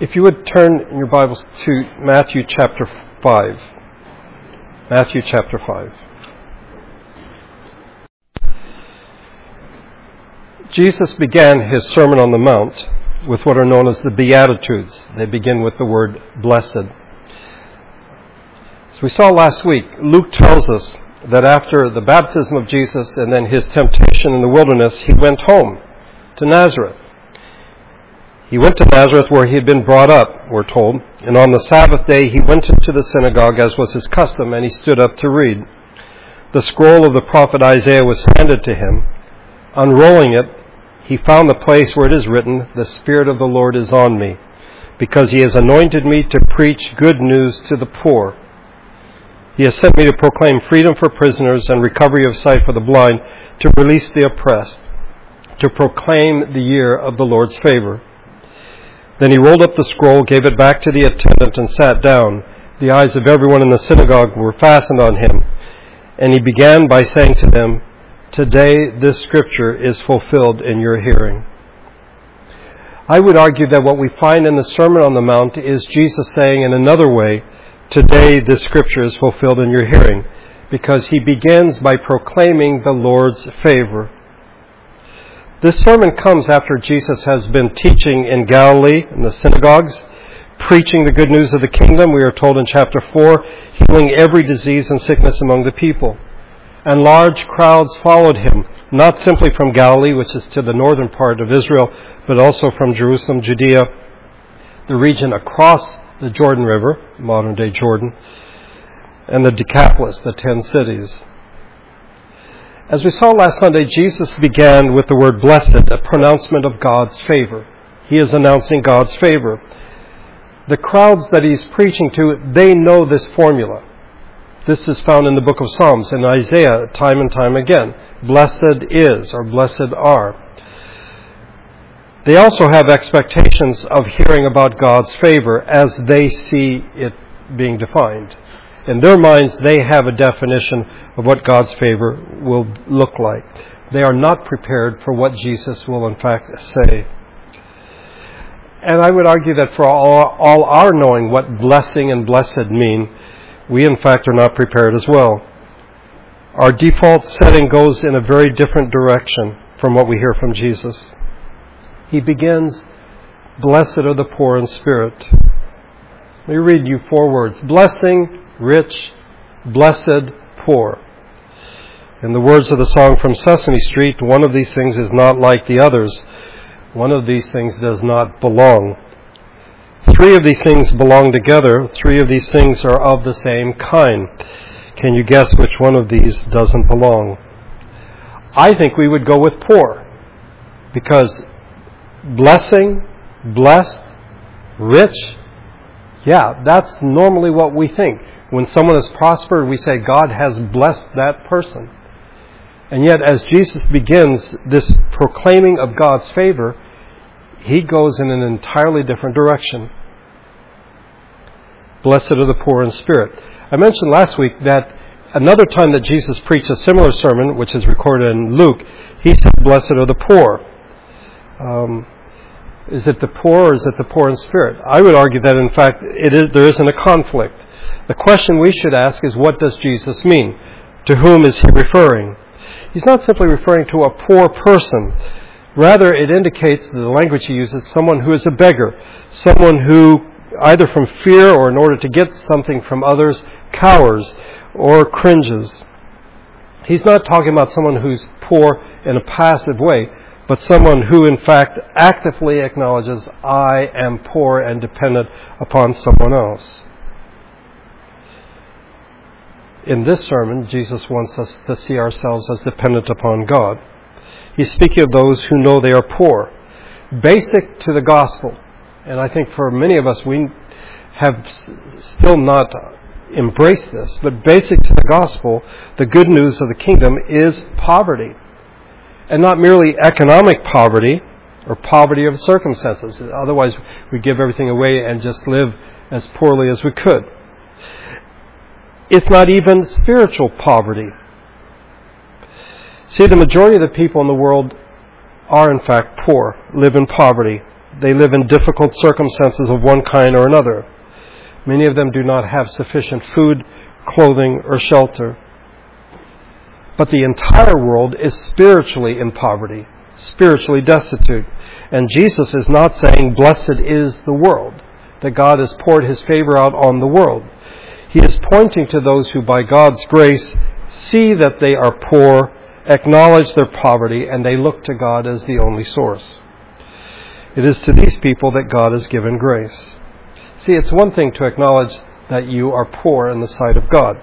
If you would turn in your Bibles to Matthew chapter 5. Matthew chapter 5. Jesus began his Sermon on the Mount with what are known as the Beatitudes. They begin with the word blessed. As we saw last week, Luke tells us that after the baptism of Jesus and then his temptation in the wilderness, he went home to Nazareth. He went to Nazareth where he had been brought up, we're told, and on the Sabbath day he went into the synagogue as was his custom, and he stood up to read. The scroll of the prophet Isaiah was handed to him. Unrolling it, he found the place where it is written, The Spirit of the Lord is on me, because he has anointed me to preach good news to the poor. He has sent me to proclaim freedom for prisoners and recovery of sight for the blind, to release the oppressed, to proclaim the year of the Lord's favor. Then he rolled up the scroll, gave it back to the attendant, and sat down. The eyes of everyone in the synagogue were fastened on him. And he began by saying to them, Today this scripture is fulfilled in your hearing. I would argue that what we find in the Sermon on the Mount is Jesus saying in another way, Today this scripture is fulfilled in your hearing, because he begins by proclaiming the Lord's favor. This sermon comes after Jesus has been teaching in Galilee, in the synagogues, preaching the good news of the kingdom, we are told in chapter 4, healing every disease and sickness among the people. And large crowds followed him, not simply from Galilee, which is to the northern part of Israel, but also from Jerusalem, Judea, the region across the Jordan River, modern day Jordan, and the Decapolis, the ten cities. As we saw last Sunday, Jesus began with the word blessed, a pronouncement of God's favor. He is announcing God's favor. The crowds that he's preaching to, they know this formula. This is found in the book of Psalms and Isaiah time and time again. Blessed is, or blessed are. They also have expectations of hearing about God's favor as they see it being defined. In their minds, they have a definition of what God's favor will look like. They are not prepared for what Jesus will in fact say. And I would argue that for all, all our knowing what blessing and blessed mean, we in fact are not prepared as well. Our default setting goes in a very different direction from what we hear from Jesus. He begins, Blessed are the poor in spirit. Let me read you four words blessing, rich, blessed, poor. In the words of the song from Sesame Street, one of these things is not like the others. One of these things does not belong. Three of these things belong together. Three of these things are of the same kind. Can you guess which one of these doesn't belong? I think we would go with poor. Because blessing, blessed, rich, yeah, that's normally what we think. When someone has prospered, we say God has blessed that person. And yet, as Jesus begins this proclaiming of God's favor, he goes in an entirely different direction. Blessed are the poor in spirit. I mentioned last week that another time that Jesus preached a similar sermon, which is recorded in Luke, he said, Blessed are the poor. Um, is it the poor or is it the poor in spirit? I would argue that in fact there isn't a conflict. The question we should ask is what does Jesus mean? To whom is he referring? He's not simply referring to a poor person. Rather, it indicates the language he uses someone who is a beggar, someone who, either from fear or in order to get something from others, cowers or cringes. He's not talking about someone who's poor in a passive way, but someone who, in fact, actively acknowledges, I am poor and dependent upon someone else. In this sermon, Jesus wants us to see ourselves as dependent upon God. He's speaking of those who know they are poor. Basic to the gospel, and I think for many of us, we have still not embraced this, but basic to the gospel, the good news of the kingdom is poverty. And not merely economic poverty or poverty of circumstances. Otherwise, we give everything away and just live as poorly as we could. It's not even spiritual poverty. See, the majority of the people in the world are in fact poor, live in poverty. They live in difficult circumstances of one kind or another. Many of them do not have sufficient food, clothing, or shelter. But the entire world is spiritually in poverty, spiritually destitute. And Jesus is not saying, Blessed is the world, that God has poured his favor out on the world. He is pointing to those who, by God's grace, see that they are poor, acknowledge their poverty, and they look to God as the only source. It is to these people that God has given grace. See, it's one thing to acknowledge that you are poor in the sight of God.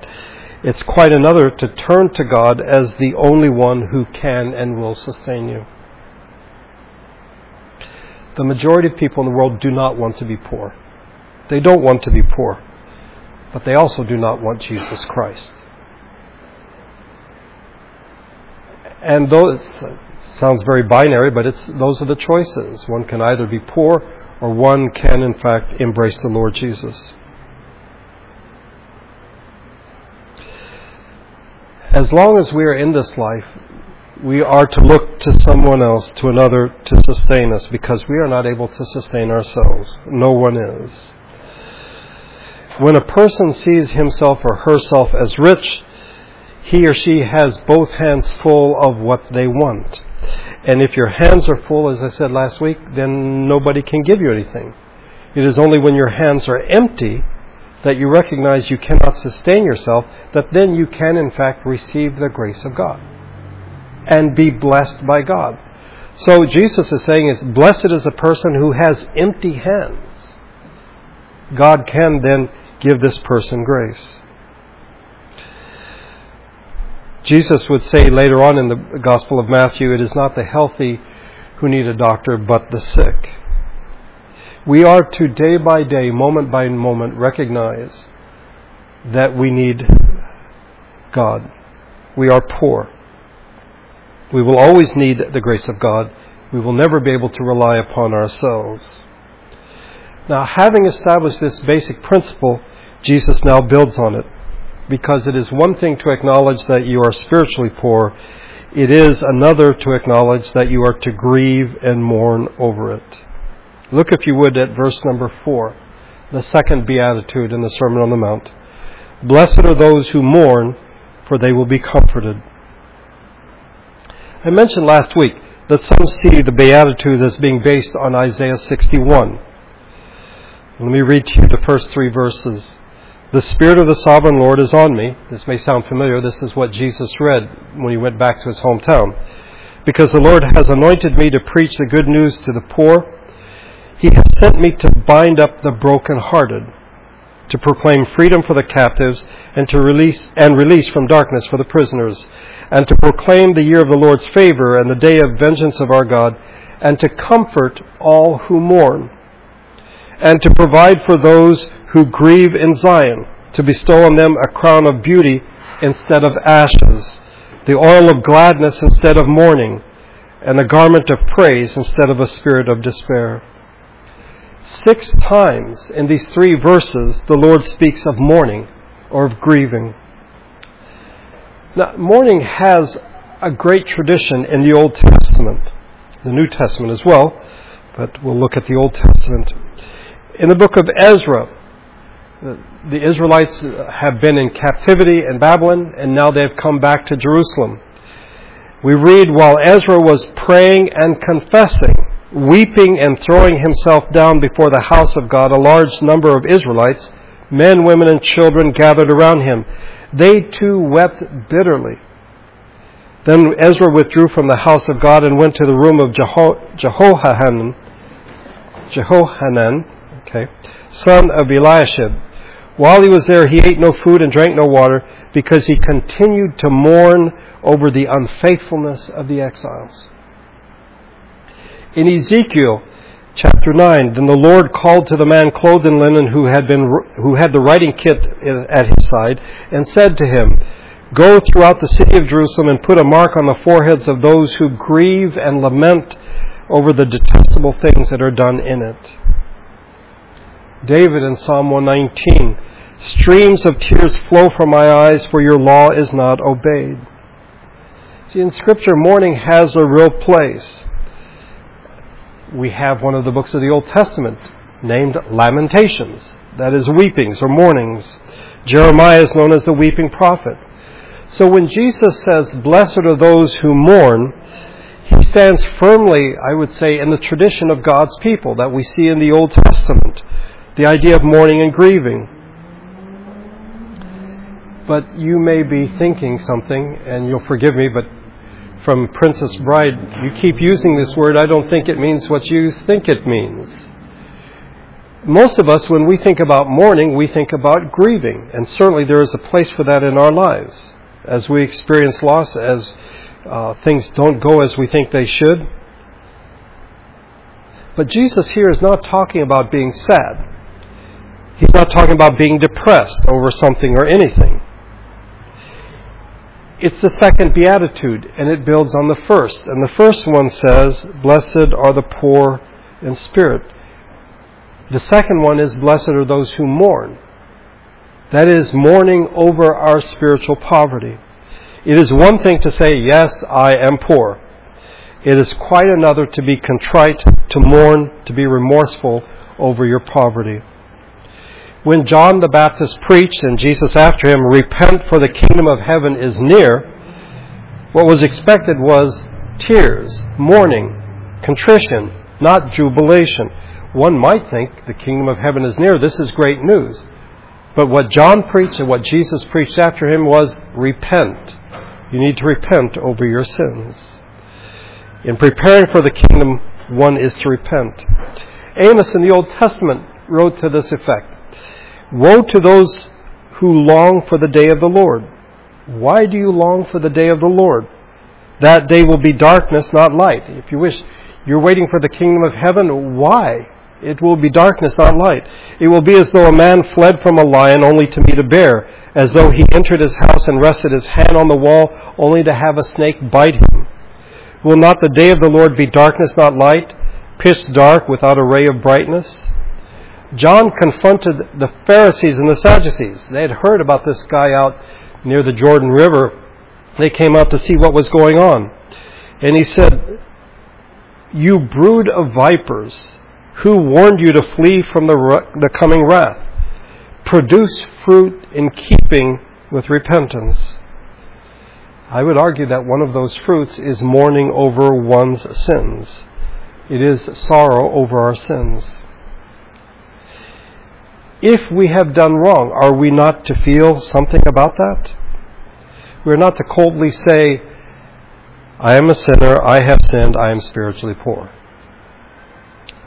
It's quite another to turn to God as the only one who can and will sustain you. The majority of people in the world do not want to be poor. They don't want to be poor, but they also do not want Jesus Christ. And it sounds very binary, but it's, those are the choices. One can either be poor or one can, in fact, embrace the Lord Jesus. As long as we are in this life, we are to look to someone else, to another, to sustain us because we are not able to sustain ourselves. No one is. When a person sees himself or herself as rich, he or she has both hands full of what they want. And if your hands are full, as I said last week, then nobody can give you anything. It is only when your hands are empty that you recognize you cannot sustain yourself that then you can in fact receive the grace of God and be blessed by God. So Jesus is saying is blessed is a person who has empty hands. God can then give this person grace. Jesus would say later on in the Gospel of Matthew, it is not the healthy who need a doctor, but the sick. We are to day by day, moment by moment, recognize that we need God. We are poor. We will always need the grace of God. We will never be able to rely upon ourselves. Now, having established this basic principle, Jesus now builds on it because it is one thing to acknowledge that you are spiritually poor, it is another to acknowledge that you are to grieve and mourn over it. Look, if you would, at verse number 4, the second beatitude in the Sermon on the Mount. Blessed are those who mourn, for they will be comforted. I mentioned last week that some see the beatitude as being based on Isaiah 61. Let me read to you the first three verses. The Spirit of the Sovereign Lord is on me. This may sound familiar. This is what Jesus read when he went back to his hometown. Because the Lord has anointed me to preach the good news to the poor. He has sent me to bind up the brokenhearted, to proclaim freedom for the captives, and to release and release from darkness for the prisoners, and to proclaim the year of the Lord's favor and the day of vengeance of our God, and to comfort all who mourn, and to provide for those who grieve in Zion, to bestow on them a crown of beauty instead of ashes, the oil of gladness instead of mourning, and a garment of praise instead of a spirit of despair. Six times in these three verses, the Lord speaks of mourning or of grieving. Now, mourning has a great tradition in the Old Testament, the New Testament as well, but we'll look at the Old Testament. In the book of Ezra, the Israelites uh, have been in captivity in Babylon and now they've come back to Jerusalem. We read while Ezra was praying and confessing, weeping and throwing himself down before the house of God, a large number of Israelites, men, women, and children gathered around him. They too wept bitterly. Then Ezra withdrew from the house of God and went to the room of Jeho- Jehohanan, Jehohanan, okay, son of Eliashib. While he was there, he ate no food and drank no water because he continued to mourn over the unfaithfulness of the exiles. In Ezekiel chapter 9, then the Lord called to the man clothed in linen who had, been, who had the writing kit at his side and said to him, Go throughout the city of Jerusalem and put a mark on the foreheads of those who grieve and lament over the detestable things that are done in it. David in Psalm 119 Streams of tears flow from my eyes, for your law is not obeyed. See, in Scripture, mourning has a real place. we have one of the books of the Old Testament named Lamentations. That is weepings or mournings. Jeremiah is known as the weeping prophet. So when Jesus says, Blessed are those who mourn, he stands firmly, I would say, in the tradition of God's people that we see in the Old Testament. The idea of mourning and grieving. But you may be thinking something, and you'll forgive me, but from Princess Bride, you keep using this word. I don't think it means what you think it means. Most of us, when we think about mourning, we think about grieving, and certainly there is a place for that in our lives. As we experience loss, as uh, things don't go as we think they should. But Jesus here is not talking about being sad. He's not talking about being depressed over something or anything. It's the second beatitude, and it builds on the first. And the first one says, Blessed are the poor in spirit. The second one is, Blessed are those who mourn. That is, mourning over our spiritual poverty. It is one thing to say, Yes, I am poor. It is quite another to be contrite, to mourn, to be remorseful over your poverty. When John the Baptist preached and Jesus after him, Repent for the kingdom of heaven is near, what was expected was tears, mourning, contrition, not jubilation. One might think the kingdom of heaven is near. This is great news. But what John preached and what Jesus preached after him was repent. You need to repent over your sins. In preparing for the kingdom, one is to repent. Amos in the Old Testament wrote to this effect Woe to those who long for the day of the Lord. Why do you long for the day of the Lord? That day will be darkness, not light. If you wish, you're waiting for the kingdom of heaven. Why? It will be darkness, not light. It will be as though a man fled from a lion only to meet a bear, as though he entered his house and rested his hand on the wall only to have a snake bite him. Will not the day of the Lord be darkness, not light, pitch dark without a ray of brightness? John confronted the Pharisees and the Sadducees. They had heard about this guy out near the Jordan River. They came out to see what was going on. And he said, You brood of vipers, who warned you to flee from the, the coming wrath? Produce fruit in keeping with repentance. I would argue that one of those fruits is mourning over one's sins. It is sorrow over our sins. If we have done wrong, are we not to feel something about that? We're not to coldly say, I am a sinner, I have sinned, I am spiritually poor.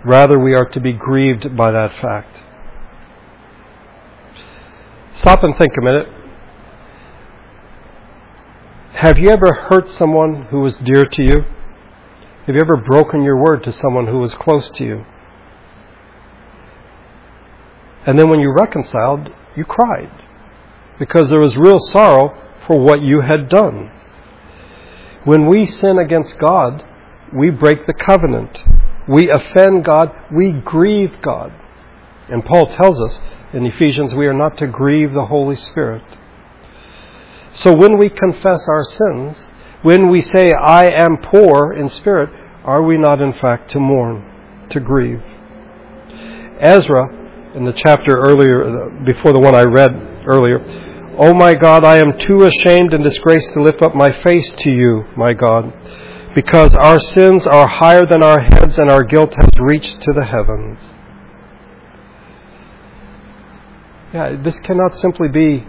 Rather, we are to be grieved by that fact. Stop and think a minute. Have you ever hurt someone who was dear to you? Have you ever broken your word to someone who was close to you? And then when you reconciled, you cried because there was real sorrow for what you had done. When we sin against God, we break the covenant. We offend God. We grieve God. And Paul tells us in Ephesians we are not to grieve the Holy Spirit. So when we confess our sins, when we say, I am poor in spirit, are we not in fact to mourn, to grieve? Ezra in the chapter earlier, uh, before the one I read earlier. Oh my God, I am too ashamed and disgraced to lift up my face to you, my God, because our sins are higher than our heads and our guilt has reached to the heavens. Yeah, this cannot simply be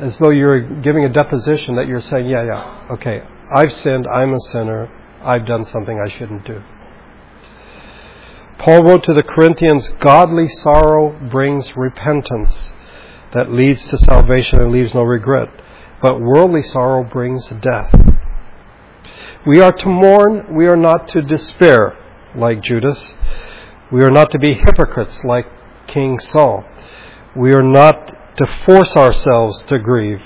as though you're giving a deposition that you're saying, yeah, yeah, okay, I've sinned, I'm a sinner, I've done something I shouldn't do. Paul wrote to the Corinthians, Godly sorrow brings repentance that leads to salvation and leaves no regret, but worldly sorrow brings death. We are to mourn, we are not to despair like Judas. We are not to be hypocrites like King Saul. We are not to force ourselves to grieve.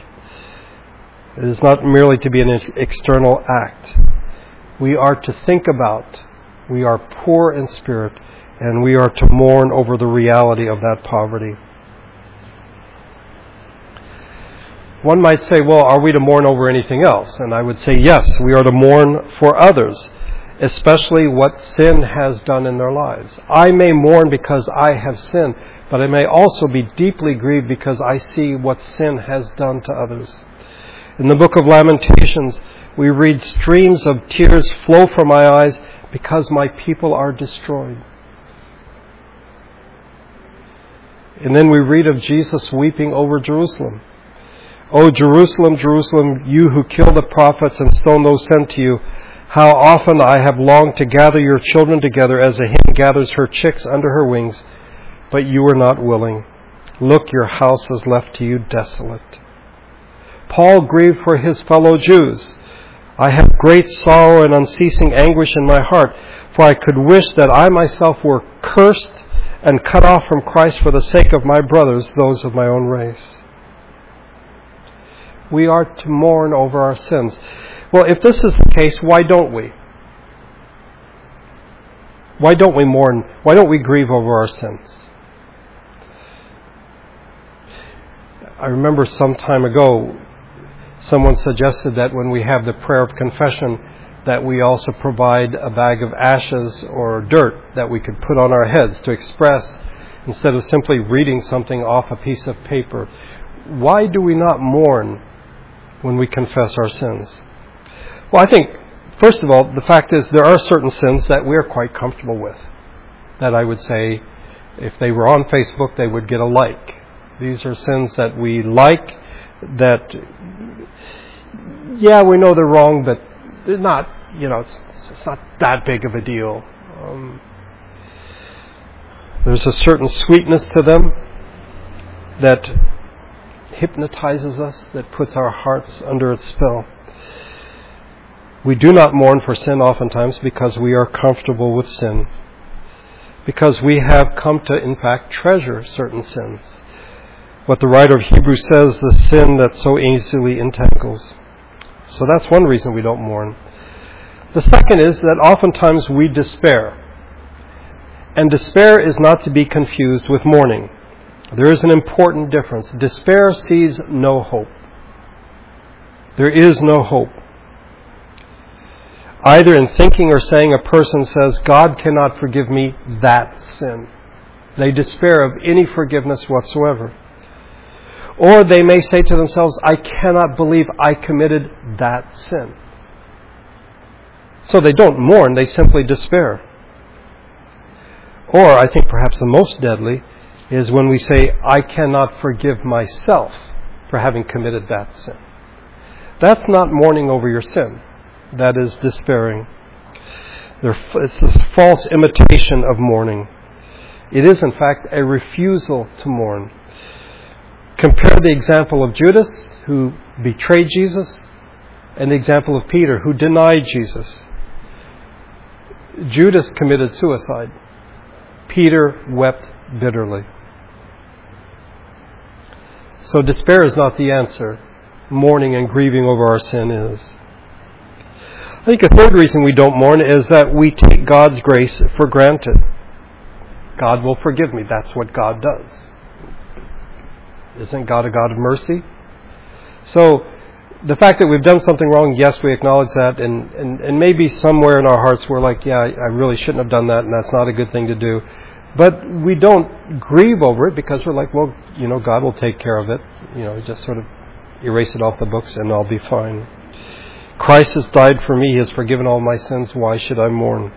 It is not merely to be an external act. We are to think about we are poor in spirit, and we are to mourn over the reality of that poverty. One might say, well, are we to mourn over anything else? And I would say, yes, we are to mourn for others. especially what sin has done in their lives. I may mourn because I have sinned, but I may also be deeply grieved because I see what sin has done to others. In the book of Lamentations, we read streams of tears flow from my eyes because my people are destroyed. And then we read of Jesus weeping over Jerusalem. O Jerusalem, Jerusalem, you who kill the prophets and stone those sent to you, how often I have longed to gather your children together as a hen gathers her chicks under her wings, but you were not willing. Look, your house is left to you desolate. Paul grieved for his fellow Jews. I have great sorrow and unceasing anguish in my heart, for I could wish that I myself were cursed and cut off from Christ for the sake of my brothers, those of my own race. We are to mourn over our sins. Well, if this is the case, why don't we? Why don't we mourn? Why don't we grieve over our sins? I remember some time ago, someone suggested that when we have the prayer of confession, that we also provide a bag of ashes or dirt that we could put on our heads to express instead of simply reading something off a piece of paper. Why do we not mourn when we confess our sins? Well, I think, first of all, the fact is there are certain sins that we are quite comfortable with. That I would say, if they were on Facebook, they would get a like. These are sins that we like, that, yeah, we know they're wrong, but they're not, you know, it's, it's not that big of a deal. Um, there's a certain sweetness to them that hypnotizes us, that puts our hearts under its spell. We do not mourn for sin oftentimes because we are comfortable with sin. Because we have come to, in fact, treasure certain sins. What the writer of Hebrews says, the sin that so easily entangles. So that's one reason we don't mourn. The second is that oftentimes we despair. And despair is not to be confused with mourning. There is an important difference. Despair sees no hope. There is no hope. Either in thinking or saying, a person says, God cannot forgive me that sin. They despair of any forgiveness whatsoever. Or they may say to themselves, I cannot believe I committed that sin. So they don't mourn, they simply despair. Or, I think perhaps the most deadly, is when we say, I cannot forgive myself for having committed that sin. That's not mourning over your sin that is despairing. It's this false imitation of mourning. It is, in fact, a refusal to mourn. Compare the example of Judas, who betrayed Jesus, and the example of Peter, who denied Jesus. Judas committed suicide. Peter wept bitterly. So despair is not the answer. Mourning and grieving over our sin is. I think a third reason we don't mourn is that we take God's grace for granted. God will forgive me. That's what God does. Isn't God a God of mercy? So, the fact that we've done something wrong, yes, we acknowledge that, and, and, and maybe somewhere in our hearts we're like, yeah, I really shouldn't have done that, and that's not a good thing to do. But we don't grieve over it because we're like, well, you know, God will take care of it. You know, just sort of erase it off the books and I'll be fine. Christ has died for me. He has forgiven all my sins. Why should I mourn?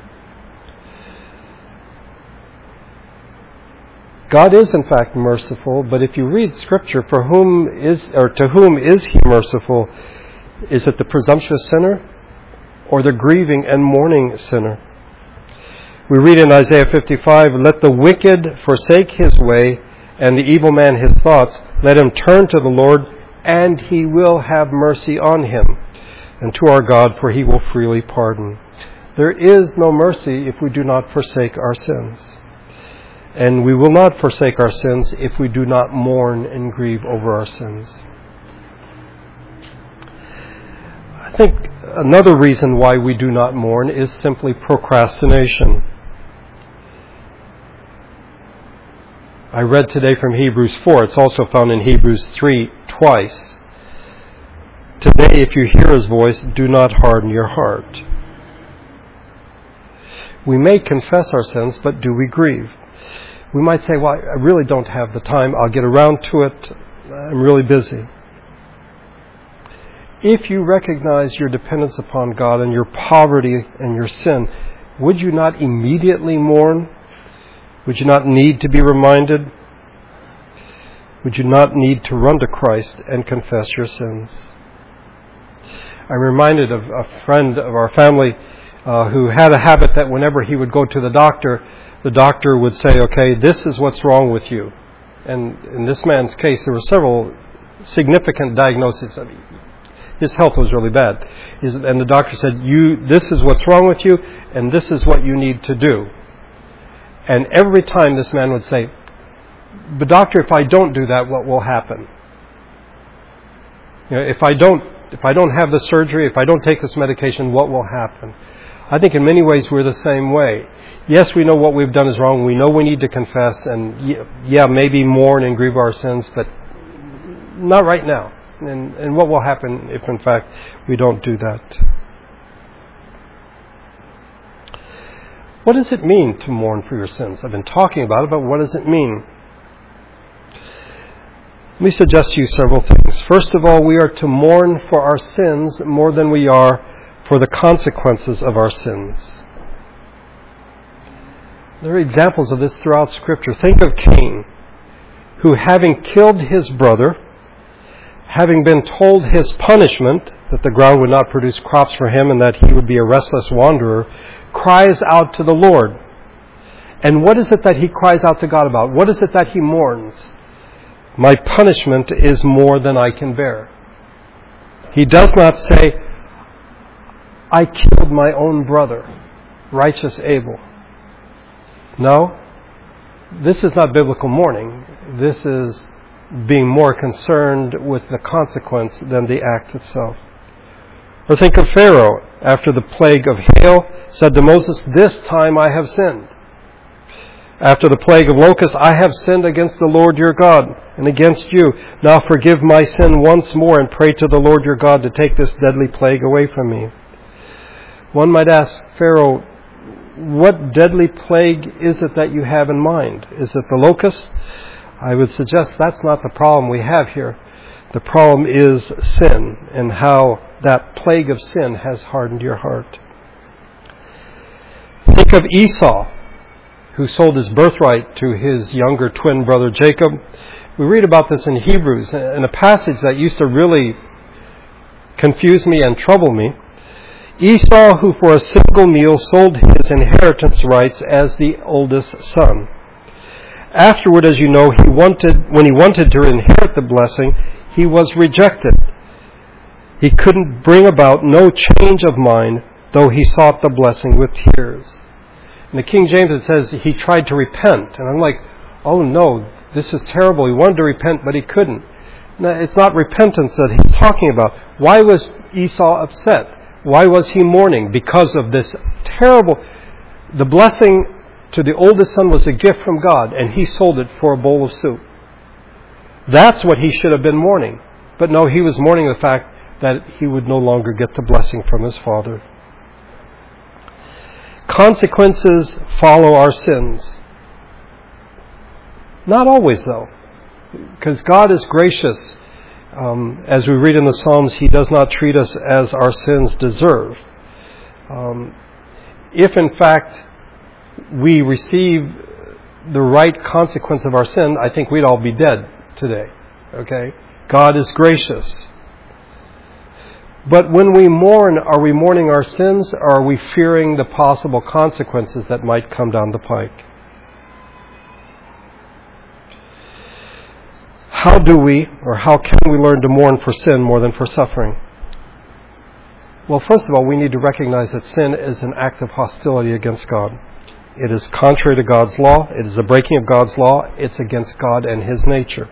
God is in fact merciful, but if you read scripture, for whom is or to whom is he merciful? Is it the presumptuous sinner or the grieving and mourning sinner? We read in Isaiah 55, let the wicked forsake his way and the evil man his thoughts. Let him turn to the Lord and he will have mercy on him and to our God, for he will freely pardon. There is no mercy if we do not forsake our sins. And we will not forsake our sins if we do not mourn and grieve over our sins. I think another reason why we do not mourn is simply procrastination. I read today from Hebrews 4. It's also found in Hebrews 3 twice. Today, if you hear his voice, do not harden your heart. We may confess our sins, but do we grieve? We might say, Well, I really don't have the time. I'll get around to it. I'm really busy. If you recognize your dependence upon God and your poverty and your sin, would you not immediately mourn? Would you not need to be reminded? Would you not need to run to Christ and confess your sins? I'm reminded of a friend of our family uh, who had a habit that whenever he would go to the doctor, the doctor would say, okay, this is what's wrong with you. And in this man's case, there were several significant diagnoses. His health was really bad. And the doctor said, you, this is what's wrong with you, and this is what you need to do. And every time this man would say, but doctor, if I don't do that, what will happen? You know, if I don't, if I don't have the surgery, if I don't take this medication, what will happen? I think in many ways we're the same way. Yes, we know what we've done is wrong. We know we need to confess and, yeah, maybe mourn and grieve our sins, but not right now. And, and what will happen if, in fact, we don't do that? What does it mean to mourn for your sins? I've been talking about it, but what does it mean? Let me suggest to you several things. First of all, we are to mourn for our sins more than we are for the consequences of our sins. There are examples of this throughout Scripture. Think of Cain, who, having killed his brother, having been told his punishment, that the ground would not produce crops for him and that he would be a restless wanderer, cries out to the Lord. And what is it that he cries out to God about? What is it that he mourns? My punishment is more than I can bear. He does not say, I killed my own brother, righteous Abel. No, this is not biblical mourning. This is being more concerned with the consequence than the act itself. Or think of Pharaoh after the plague of hail said to Moses, This time I have sinned. After the plague of locusts, I have sinned against the Lord your God and against you. Now forgive my sin once more and pray to the Lord your God to take this deadly plague away from me. One might ask Pharaoh, what deadly plague is it that you have in mind? Is it the locust? I would suggest that's not the problem we have here. The problem is sin and how that plague of sin has hardened your heart. Think of Esau, who sold his birthright to his younger twin brother Jacob. We read about this in Hebrews, in a passage that used to really confuse me and trouble me. Esau, who for a single meal sold his inheritance rights as the oldest son. Afterward, as you know, he wanted, when he wanted to inherit the blessing, he was rejected. He couldn't bring about no change of mind, though he sought the blessing with tears. In the King James it says he tried to repent, and I'm like, oh no, this is terrible. He wanted to repent, but he couldn't. it's not repentance that he's talking about. Why was Esau upset? Why was he mourning? Because of this terrible. The blessing to the oldest son was a gift from God, and he sold it for a bowl of soup. That's what he should have been mourning. But no, he was mourning the fact that he would no longer get the blessing from his father. Consequences follow our sins. Not always, though, because God is gracious um, as we read in the Psalms, He does not treat us as our sins deserve. Um, if in fact we receive the right consequence of our sin, I think we'd all be dead today. Okay? God is gracious. But when we mourn, are we mourning our sins or are we fearing the possible consequences that might come down the pike? How do we, or how can we learn to mourn for sin more than for suffering? Well, first of all, we need to recognize that sin is an act of hostility against God. It is contrary to God's law. It is a breaking of God's law. It's against God and His nature.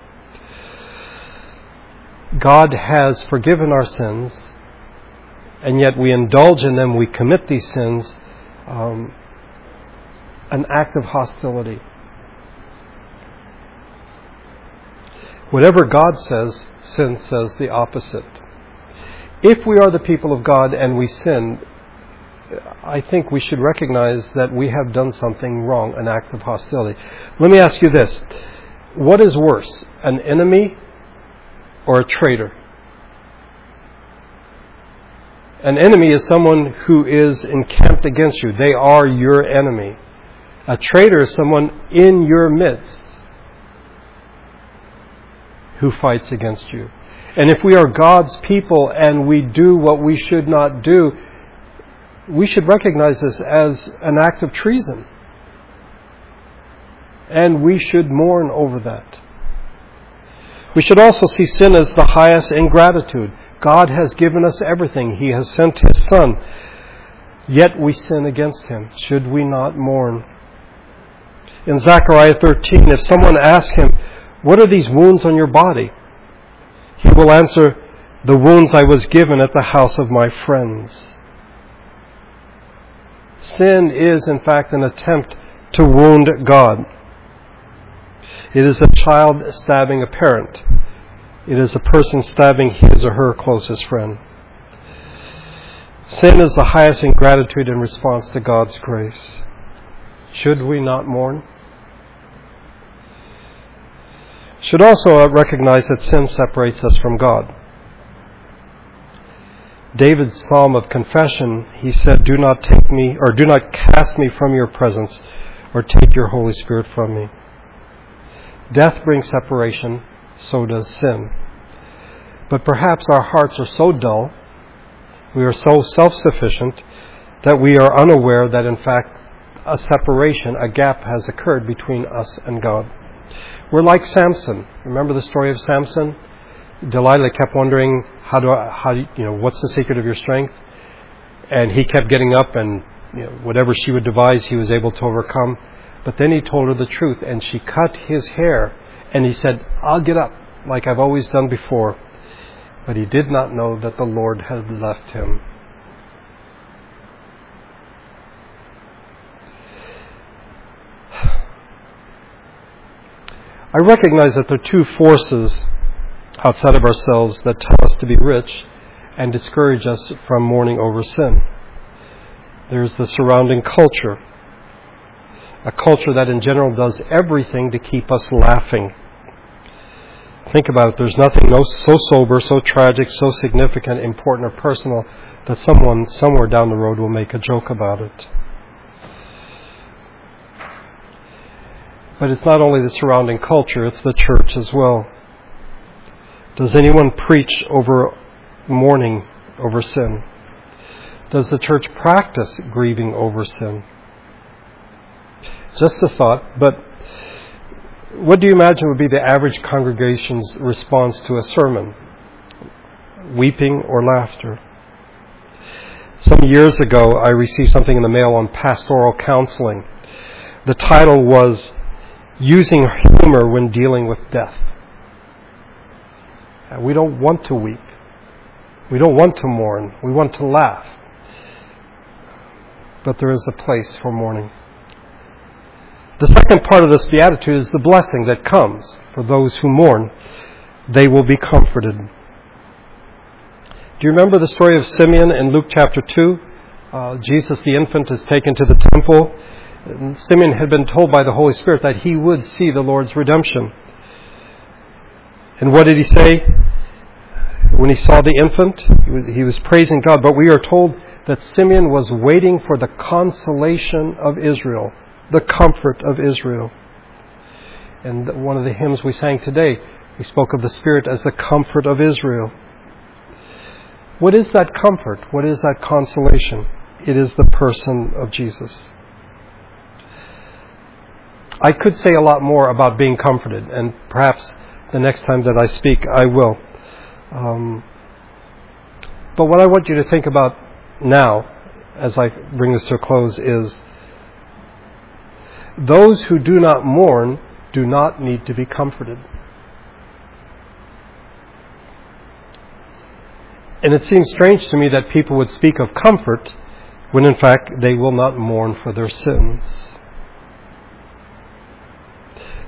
God has forgiven our sins, and yet we indulge in them, we commit these sins, um, an act of hostility. Whatever God says, sin says the opposite. If we are the people of God and we sin, I think we should recognize that we have done something wrong, an act of hostility. Let me ask you this what is worse, an enemy or a traitor? An enemy is someone who is encamped against you. They are your enemy. A traitor is someone in your midst who fights against you. And if we are God's people and we do what we should not do, we should recognize this as an act of treason. And we should mourn over that. We should also see sin as the highest ingratitude. God has given us everything. He has sent His Son. Yet we sin against Him. Should we not mourn? In Zechariah 13, if someone asks him, What are these wounds on your body? He will answer, The wounds I was given at the house of my friends. Sin is, in fact, an attempt to wound God. It is a child stabbing a parent. It is a person stabbing his or her closest friend. Sin is the highest ingratitude in response to God's grace. Should we not mourn? Should also recognize that sin separates us from God. David's psalm of confession, he said, Do not take me, or do not cast me from your presence, or take your Holy Spirit from me. Death brings separation, so does sin. But perhaps our hearts are so dull, we are so self sufficient, that we are unaware that in fact a separation, a gap has occurred between us and God. We're like Samson. Remember the story of Samson? Delilah kept wondering, how do I, how you know, what's the secret of your strength? And he kept getting up and you know, whatever she would devise, he was able to overcome. But then he told her the truth, and she cut his hair, and he said, I'll get up, like I've always done before. But he did not know that the Lord had left him. I recognize that there are two forces outside of ourselves that tell us to be rich and discourage us from mourning over sin. There's the surrounding culture, a culture that in general does everything to keep us laughing. Think about it. There's nothing so sober, so tragic, so significant, important, or personal that someone somewhere down the road will make a joke about it. But it's not only the surrounding culture, it's the church as well. Does anyone preach over mourning over sin? Does the church practice grieving over sin? Just a thought, but what do you imagine would be the average congregation's response to a sermon? Weeping or laughter? Some years ago, I received something in the mail on pastoral counseling. The title was using humor when dealing with death. We don't want to weep. We don't want to mourn. We want to laugh. But there is a place for mourning. The second part of this beatitude is the blessing that comes for those who mourn. They will be comforted. Do you remember the story of Simeon in Luke chapter 2? Uh, Jesus the infant is taken to the temple Simeon had been told by the Holy Spirit that he would see the Lord's redemption. And what did he say? When he saw the infant, he was, he was praising God. But we are told that Simeon was waiting for the consolation of Israel, the comfort of Israel. And one of the hymns we sang today, we spoke of the Spirit as the comfort of Israel. What is that comfort? What is that consolation? It is the person of Jesus. I could say a lot more about being comforted, and perhaps the next time that I speak, I will. Um, but what I want you to think about now, as I bring this to a close, is those who do not mourn do not need to be comforted. And it seems strange to me that people would speak of comfort when in fact they will not mourn for their sins.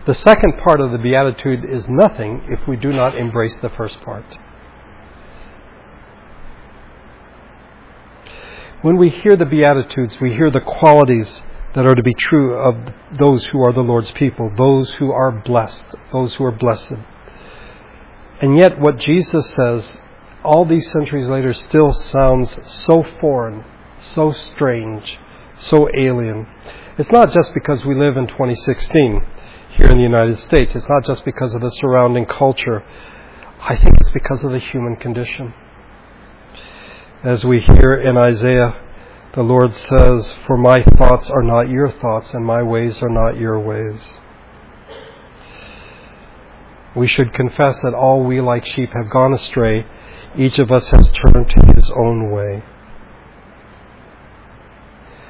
The second part of the Beatitude is nothing if we do not embrace the first part. When we hear the Beatitudes, we hear the qualities that are to be true of those who are the Lord's people, those who are blessed, those who are blessed. And yet, what Jesus says, all these centuries later, still sounds so foreign, so strange, so alien. It's not just because we live in 2016 here in the United States, it's not just because of the surrounding culture. I think it's because of the human condition. As we hear in Isaiah, the Lord says, For my thoughts are not your thoughts, and my ways are not your ways. We should confess that all we like sheep have gone astray. Each of us has turned to his own way.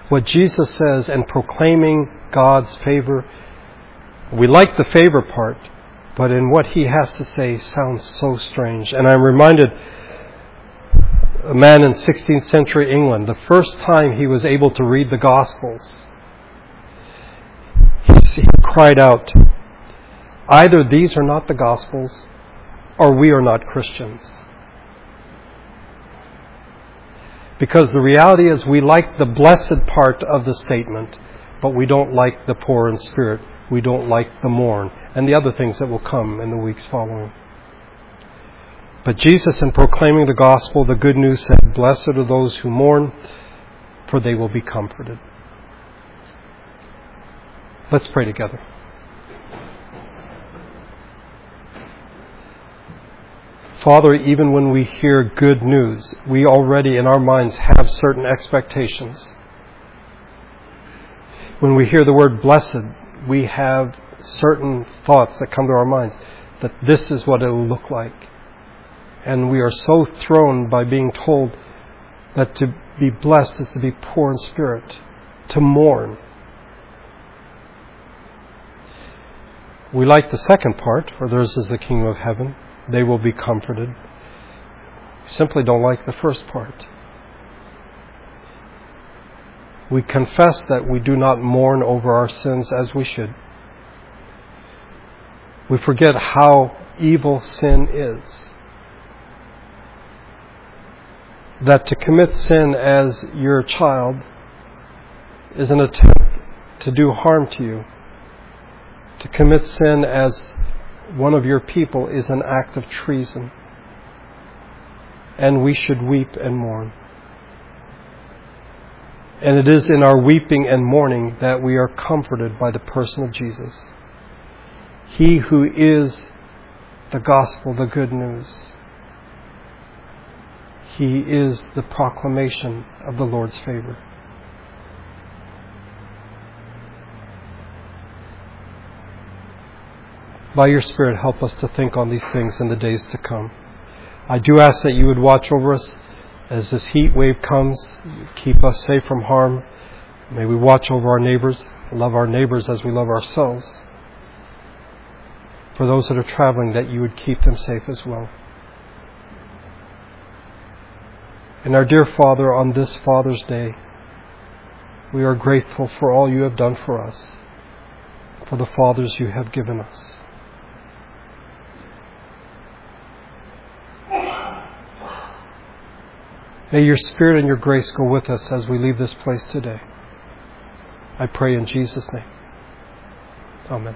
What Jesus says in proclaiming God's favor, we like the favor part, but in what he has to say sounds so strange. And I'm reminded a man in 16th century England, the first time he was able to read the Gospels, he cried out, Either these are not the Gospels, or we are not Christians. Because the reality is, we like the blessed part of the statement, but we don't like the poor in spirit. We don't like the mourn, and the other things that will come in the weeks following. But Jesus, in proclaiming the gospel, the good news, said, Blessed are those who mourn, for they will be comforted. Let's pray together. Father, even when we hear good news, we already in our minds have certain expectations. When we hear the word blessed, we have certain thoughts that come to our minds that this is what it will look like and we are so thrown by being told that to be blessed is to be poor in spirit, to mourn. We like the second part, for theirs is the kingdom of heaven. They will be comforted. We simply don't like the first part. We confess that we do not mourn over our sins as we should. We forget how evil sin is. that to commit sin as your child is an attempt to do harm to you. To commit sin as one of your people is an act of treason. And we should weep and mourn. And it is in our weeping and mourning that we are comforted by the person of Jesus. He who is the gospel, the good news. He is the proclamation of the Lord's favor. By your Spirit, help us to think on these things in the days to come. I do ask that you would watch over us as this heat wave comes, keep us safe from harm. May we watch over our neighbors, love our neighbors as we love ourselves. For those that are traveling, that you would keep them safe as well. And our dear Father, on this Father's Day, we are grateful for all you have done for us, for the fathers you have given us. May your Spirit and your grace go with us as we leave this place today. I pray in Jesus' name. Amen.